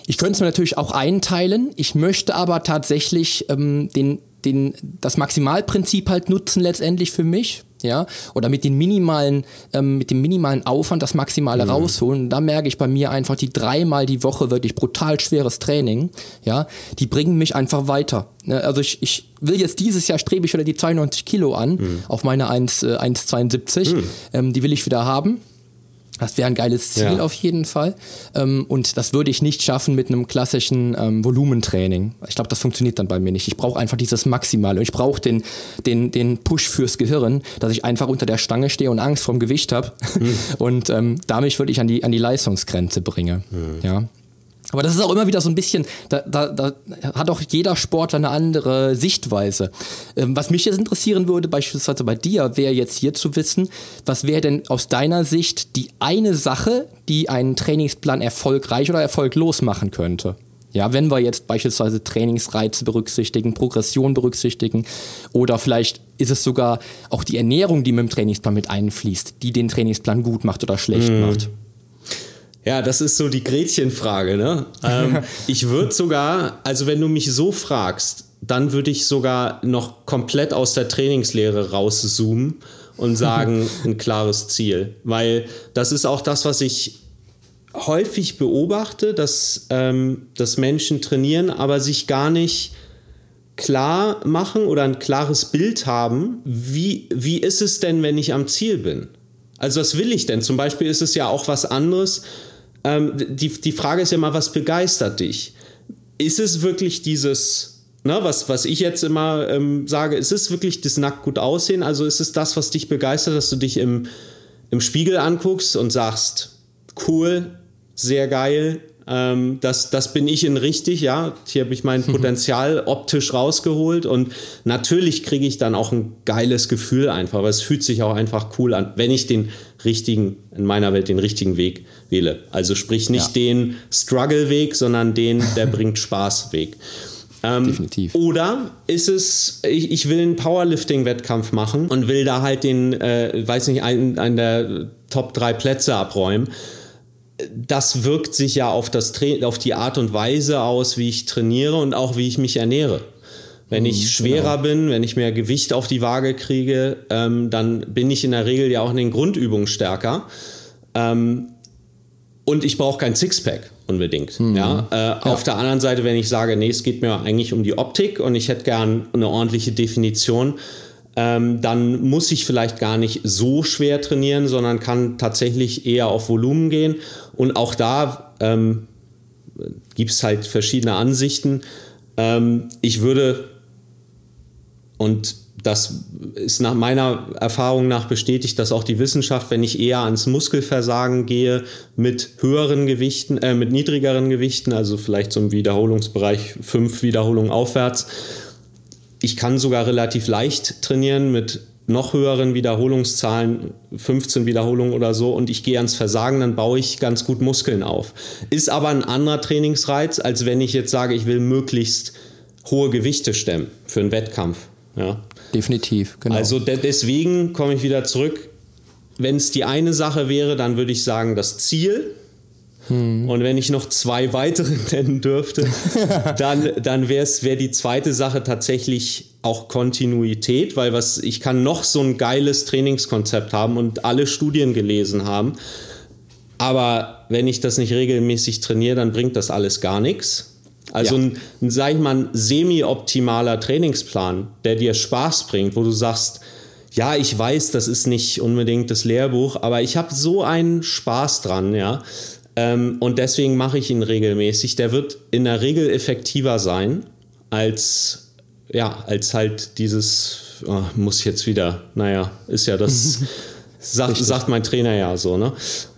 ich könnte es mir natürlich auch einteilen. Ich möchte aber tatsächlich ähm, den, den, das Maximalprinzip halt nutzen letztendlich für mich. Ja, oder mit den minimalen, ähm, mit dem minimalen Aufwand das Maximale mhm. rausholen. da merke ich bei mir einfach die dreimal die Woche wirklich brutal schweres Training. Ja, die bringen mich einfach weiter. Ne, also ich, ich will jetzt dieses Jahr strebe ich wieder die 92 Kilo an mhm. auf meine 1,72. Äh, mhm. Ähm, die will ich wieder haben. Das wäre ein geiles Ziel ja. auf jeden Fall. Ähm, und das würde ich nicht schaffen mit einem klassischen ähm, Volumentraining. Ich glaube, das funktioniert dann bei mir nicht. Ich brauche einfach dieses Maximale. Ich brauche den, den, den Push fürs Gehirn, dass ich einfach unter der Stange stehe und Angst vorm Gewicht habe. Mhm. Und ähm, damit würde ich an die, an die Leistungsgrenze bringe. Mhm. Ja. Aber das ist auch immer wieder so ein bisschen, da, da, da hat auch jeder Sportler eine andere Sichtweise. Ähm, was mich jetzt interessieren würde, beispielsweise bei dir, wäre jetzt hier zu wissen, was wäre denn aus deiner Sicht die eine Sache, die einen Trainingsplan erfolgreich oder erfolglos machen könnte? Ja, wenn wir jetzt beispielsweise Trainingsreize berücksichtigen, Progression berücksichtigen oder vielleicht ist es sogar auch die Ernährung, die mit dem Trainingsplan mit einfließt, die den Trainingsplan gut macht oder schlecht mm. macht. Ja, das ist so die Gretchenfrage. Ne? Ähm, ich würde sogar, also wenn du mich so fragst, dann würde ich sogar noch komplett aus der Trainingslehre rauszoomen und sagen, ein klares Ziel. Weil das ist auch das, was ich häufig beobachte, dass, ähm, dass Menschen trainieren, aber sich gar nicht klar machen oder ein klares Bild haben, wie, wie ist es denn, wenn ich am Ziel bin? Also was will ich denn? Zum Beispiel ist es ja auch was anderes. Ähm, die, die Frage ist ja mal, was begeistert dich? Ist es wirklich dieses, ne, was, was ich jetzt immer ähm, sage, ist es wirklich das nackt gut aussehen? Also ist es das, was dich begeistert, dass du dich im, im Spiegel anguckst und sagst, cool, sehr geil. Ähm, das, das bin ich in richtig, ja. Hier habe ich mein Potenzial optisch rausgeholt und natürlich kriege ich dann auch ein geiles Gefühl einfach, aber es fühlt sich auch einfach cool an, wenn ich den richtigen, in meiner Welt den richtigen Weg wähle. Also sprich nicht ja. den Struggle-Weg, sondern den, der bringt Spaß-Weg. Ähm, Definitiv. Oder ist es, ich, ich will einen Powerlifting-Wettkampf machen und will da halt den, äh, weiß nicht, einen, einen der Top drei Plätze abräumen das wirkt sich ja auf, das auf die Art und Weise aus, wie ich trainiere und auch wie ich mich ernähre. Wenn ich mhm, schwerer genau. bin, wenn ich mehr Gewicht auf die Waage kriege, ähm, dann bin ich in der Regel ja auch in den Grundübungen stärker. Ähm, und ich brauche kein Sixpack unbedingt. Mhm. Ja? Äh, ja? Auf der anderen Seite, wenn ich sage, nee, es geht mir eigentlich um die Optik und ich hätte gern eine ordentliche Definition, ähm, dann muss ich vielleicht gar nicht so schwer trainieren, sondern kann tatsächlich eher auf Volumen gehen. Und auch da ähm, gibt es halt verschiedene Ansichten. Ähm, ich würde, und das ist nach meiner Erfahrung nach bestätigt, dass auch die Wissenschaft, wenn ich eher ans Muskelversagen gehe, mit höheren Gewichten, äh, mit niedrigeren Gewichten, also vielleicht im Wiederholungsbereich fünf Wiederholungen aufwärts, ich kann sogar relativ leicht trainieren mit noch höheren Wiederholungszahlen, 15 Wiederholungen oder so, und ich gehe ans Versagen, dann baue ich ganz gut Muskeln auf. Ist aber ein anderer Trainingsreiz, als wenn ich jetzt sage, ich will möglichst hohe Gewichte stemmen für einen Wettkampf. Ja. Definitiv, genau. Also de deswegen komme ich wieder zurück. Wenn es die eine Sache wäre, dann würde ich sagen, das Ziel, hm. Und wenn ich noch zwei weitere nennen dürfte, dann, dann wäre wär die zweite Sache tatsächlich auch Kontinuität, weil was ich kann noch so ein geiles Trainingskonzept haben und alle Studien gelesen haben. Aber wenn ich das nicht regelmäßig trainiere, dann bringt das alles gar nichts. Also ja. ein, ein, sag ich mal, ein semi-optimaler Trainingsplan, der dir Spaß bringt, wo du sagst, ja, ich weiß, das ist nicht unbedingt das Lehrbuch, aber ich habe so einen Spaß dran, ja. Ähm, und deswegen mache ich ihn regelmäßig. Der wird in der Regel effektiver sein als, ja, als halt dieses, oh, muss jetzt wieder, naja, ist ja das, sagt, sagt mein Trainer ja so, ne?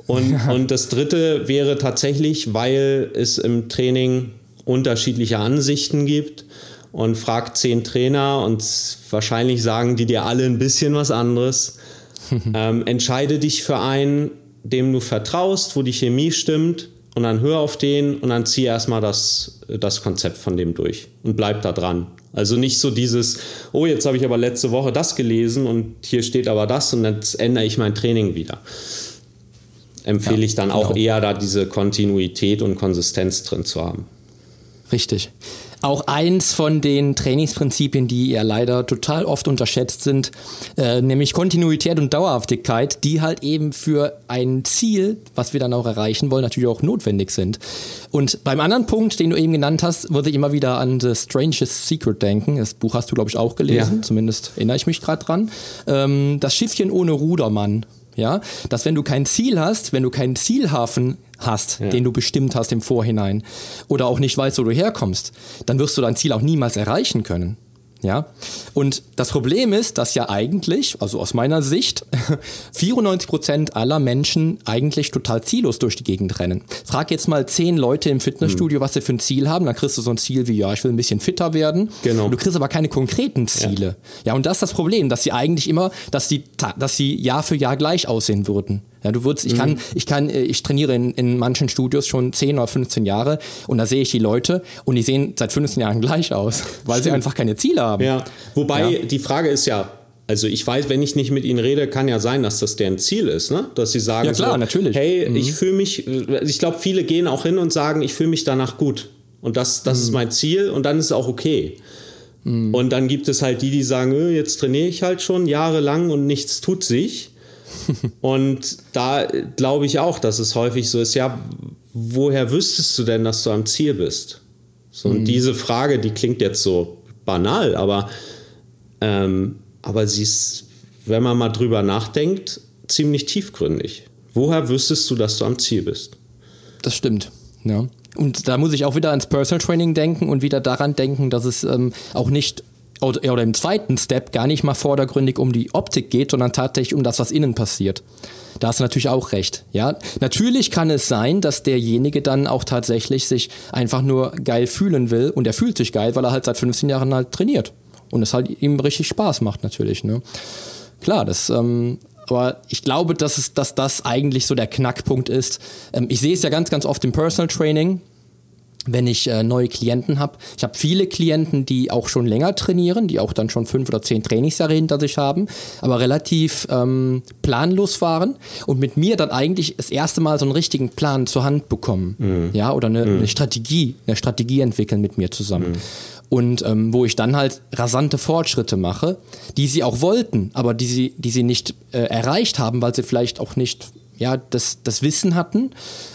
Und, ja. und das dritte wäre tatsächlich, weil es im Training unterschiedliche Ansichten gibt und fragt zehn Trainer und wahrscheinlich sagen die dir alle ein bisschen was anderes. ähm, entscheide dich für einen, dem du vertraust, wo die Chemie stimmt und dann hör auf den und dann zieh erstmal das, das Konzept von dem durch und bleib da dran. Also nicht so dieses, oh, jetzt habe ich aber letzte Woche das gelesen und hier steht aber das und jetzt ändere ich mein Training wieder. Empfehle ja, ich dann auch genau. eher da diese Kontinuität und Konsistenz drin zu haben. Richtig auch eins von den Trainingsprinzipien, die ja leider total oft unterschätzt sind, äh, nämlich Kontinuität und Dauerhaftigkeit, die halt eben für ein Ziel, was wir dann auch erreichen wollen, natürlich auch notwendig sind. Und beim anderen Punkt, den du eben genannt hast, würde ich immer wieder an The Strangest Secret denken. Das Buch hast du, glaube ich, auch gelesen, ja. zumindest erinnere ich mich gerade dran. Ähm, das Schiffchen ohne Rudermann ja, dass wenn du kein Ziel hast, wenn du keinen Zielhafen hast, ja. den du bestimmt hast im Vorhinein oder auch nicht weißt, wo du herkommst, dann wirst du dein Ziel auch niemals erreichen können. Ja. Und das Problem ist, dass ja eigentlich, also aus meiner Sicht, 94 Prozent aller Menschen eigentlich total ziellos durch die Gegend rennen. Frag jetzt mal zehn Leute im Fitnessstudio, hm. was sie für ein Ziel haben, dann kriegst du so ein Ziel wie, ja, ich will ein bisschen fitter werden. Genau. Und du kriegst aber keine konkreten Ziele. Ja. ja, und das ist das Problem, dass sie eigentlich immer, dass die, dass sie Jahr für Jahr gleich aussehen würden. Ja, du würdest, ich mhm. kann, ich kann, äh, ich trainiere in, in manchen Studios schon 10 oder 15 Jahre und da sehe ich die Leute und die sehen seit 15 Jahren gleich aus, weil Stimmt. sie einfach keine Ziele haben. Ja, wobei ja. die Frage ist ja, also ich weiß, wenn ich nicht mit ihnen rede, kann ja sein, dass das deren Ziel ist, ne? Dass sie sagen, ja klar, so, natürlich. hey, mhm. ich fühle mich, äh, ich glaube, viele gehen auch hin und sagen, ich fühle mich danach gut. Und das, das mhm. ist mein Ziel und dann ist es auch okay. Mhm. Und dann gibt es halt die, die sagen, äh, jetzt trainiere ich halt schon jahrelang und nichts tut sich. und da glaube ich auch, dass es häufig so ist, ja, woher wüsstest du denn, dass du am Ziel bist? So, und mhm. diese Frage, die klingt jetzt so banal, aber, ähm, aber sie ist, wenn man mal drüber nachdenkt, ziemlich tiefgründig. Woher wüsstest du, dass du am Ziel bist? Das stimmt, ja. Und da muss ich auch wieder ans Personal Training denken und wieder daran denken, dass es ähm, auch nicht oder, im zweiten Step gar nicht mal vordergründig um die Optik geht, sondern tatsächlich um das, was innen passiert. Da hast du natürlich auch recht. Ja, natürlich kann es sein, dass derjenige dann auch tatsächlich sich einfach nur geil fühlen will und er fühlt sich geil, weil er halt seit 15 Jahren halt trainiert und es halt ihm richtig Spaß macht natürlich. Ne? Klar, das. Ähm, aber ich glaube, dass, es, dass das eigentlich so der Knackpunkt ist. Ähm, ich sehe es ja ganz, ganz oft im Personal Training wenn ich äh, neue Klienten habe. Ich habe viele Klienten, die auch schon länger trainieren, die auch dann schon fünf oder zehn Trainingsjahre hinter sich haben, aber relativ ähm, planlos waren und mit mir dann eigentlich das erste Mal so einen richtigen Plan zur Hand bekommen. Mhm. Ja, oder eine, mhm. eine, Strategie, eine Strategie entwickeln mit mir zusammen. Mhm. Und ähm, wo ich dann halt rasante Fortschritte mache, die sie auch wollten, aber die sie, die sie nicht äh, erreicht haben, weil sie vielleicht auch nicht ja, das, das Wissen hatten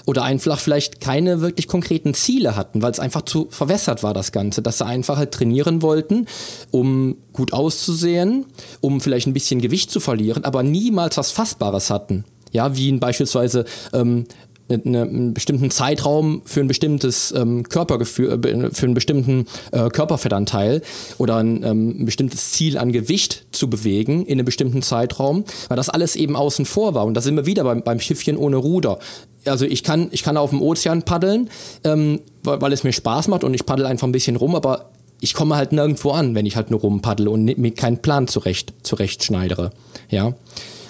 oder einfach vielleicht keine wirklich konkreten Ziele hatten, weil es einfach zu verwässert war, das Ganze, dass sie einfach halt trainieren wollten, um gut auszusehen, um vielleicht ein bisschen Gewicht zu verlieren, aber niemals was Fassbares hatten. Ja, wie beispielsweise ähm, eine, einen bestimmten Zeitraum für ein bestimmtes ähm, Körpergefühl, äh, für einen bestimmten äh, Körperfettanteil oder ein, ähm, ein bestimmtes Ziel an Gewicht zu bewegen in einem bestimmten Zeitraum, weil das alles eben außen vor war. Und da sind wir wieder beim, beim Schiffchen ohne Ruder. Also ich kann, ich kann auf dem Ozean paddeln, ähm, weil, weil es mir Spaß macht und ich paddel einfach ein bisschen rum, aber ich komme halt nirgendwo an, wenn ich halt nur rumpaddel und mir keinen Plan zurecht, zurecht schneidere. Ja.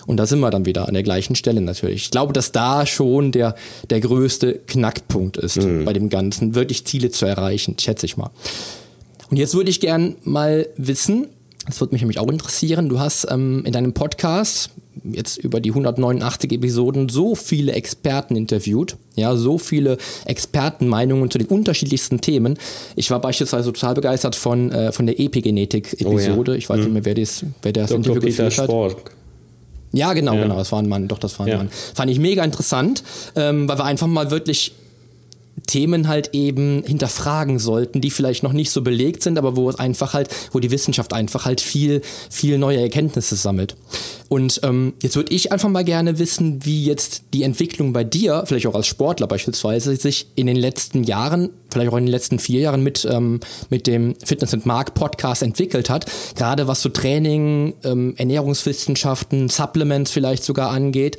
Und da sind wir dann wieder an der gleichen Stelle natürlich. Ich glaube, dass da schon der, der größte Knackpunkt ist mhm. bei dem Ganzen, wirklich Ziele zu erreichen, schätze ich mal. Und jetzt würde ich gern mal wissen, das würde mich nämlich auch interessieren, du hast ähm, in deinem Podcast jetzt über die 189 Episoden so viele Experten interviewt, ja, so viele Expertenmeinungen zu den unterschiedlichsten Themen. Ich war beispielsweise total begeistert von, äh, von der Epigenetik-Episode. Oh ja. Ich weiß mhm. nicht mehr, wer, das, wer das Dr. Interview Peter geführt hat. Spork. Ja, genau, ja. genau. Das war ein Mann. Doch, das war ein ja. Mann. Fand ich mega interessant, ähm, weil wir einfach mal wirklich Themen halt eben hinterfragen sollten, die vielleicht noch nicht so belegt sind, aber wo es einfach halt, wo die Wissenschaft einfach halt viel, viel neue Erkenntnisse sammelt. Und ähm, jetzt würde ich einfach mal gerne wissen, wie jetzt die Entwicklung bei dir, vielleicht auch als Sportler beispielsweise, sich in den letzten Jahren, vielleicht auch in den letzten vier Jahren mit, ähm, mit dem Fitness and Mark Podcast entwickelt hat. Gerade was so Training, ähm, Ernährungswissenschaften, Supplements vielleicht sogar angeht.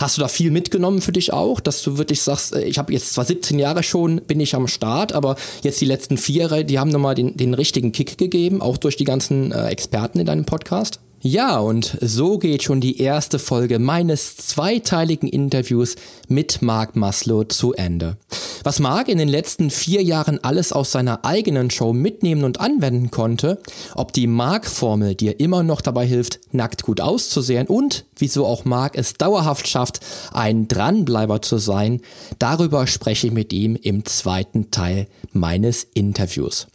Hast du da viel mitgenommen für dich auch, dass du wirklich sagst, äh, ich habe jetzt zwar 17 Jahre schon, bin ich am Start, aber jetzt die letzten vier, die haben nochmal den, den richtigen Kick gegeben, auch durch die ganzen äh, Experten in deinem Podcast? Ja, und so geht schon die erste Folge meines zweiteiligen Interviews mit Mark Maslow zu Ende. Was Mark in den letzten vier Jahren alles aus seiner eigenen Show mitnehmen und anwenden konnte, ob die Mark-Formel dir immer noch dabei hilft, nackt gut auszusehen und wieso auch Mark es dauerhaft schafft, ein Dranbleiber zu sein, darüber spreche ich mit ihm im zweiten Teil meines Interviews.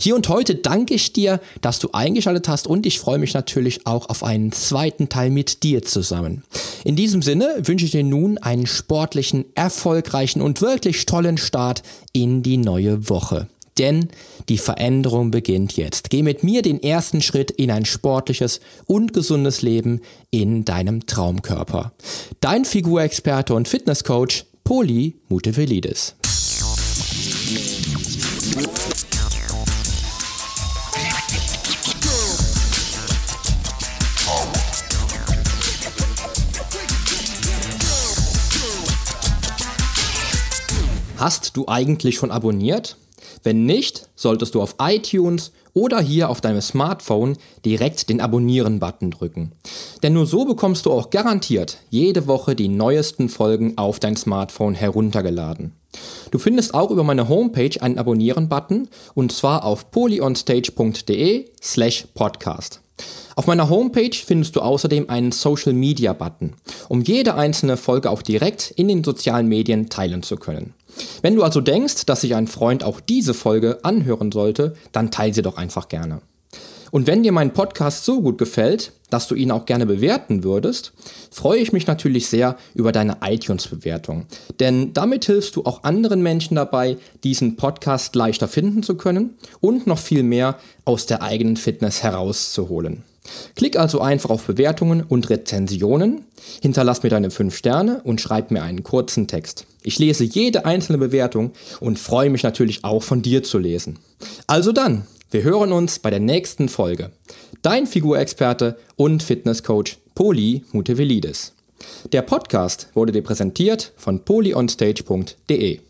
Hier und heute danke ich dir, dass du eingeschaltet hast und ich freue mich natürlich auch auf einen zweiten Teil mit dir zusammen. In diesem Sinne wünsche ich dir nun einen sportlichen, erfolgreichen und wirklich tollen Start in die neue Woche. Denn die Veränderung beginnt jetzt. Geh mit mir den ersten Schritt in ein sportliches und gesundes Leben in deinem Traumkörper. Dein Figurexperte und Fitnesscoach Poli Mutevelidis. Hast du eigentlich schon abonniert? Wenn nicht, solltest du auf iTunes oder hier auf deinem Smartphone direkt den Abonnieren-Button drücken. Denn nur so bekommst du auch garantiert jede Woche die neuesten Folgen auf dein Smartphone heruntergeladen. Du findest auch über meine Homepage einen Abonnieren-Button und zwar auf polyonstage.de slash podcast. Auf meiner Homepage findest du außerdem einen Social Media Button, um jede einzelne Folge auch direkt in den sozialen Medien teilen zu können. Wenn du also denkst, dass sich ein Freund auch diese Folge anhören sollte, dann teile sie doch einfach gerne. Und wenn dir mein Podcast so gut gefällt, dass du ihn auch gerne bewerten würdest, freue ich mich natürlich sehr über deine iTunes-Bewertung. Denn damit hilfst du auch anderen Menschen dabei, diesen Podcast leichter finden zu können und noch viel mehr aus der eigenen Fitness herauszuholen. Klick also einfach auf Bewertungen und Rezensionen, hinterlass mir deine 5 Sterne und schreib mir einen kurzen Text. Ich lese jede einzelne Bewertung und freue mich natürlich auch von dir zu lesen. Also dann, wir hören uns bei der nächsten Folge. Dein Figurexperte und Fitnesscoach Poli Mutevelidis. Der Podcast wurde dir präsentiert von polyonstage.de.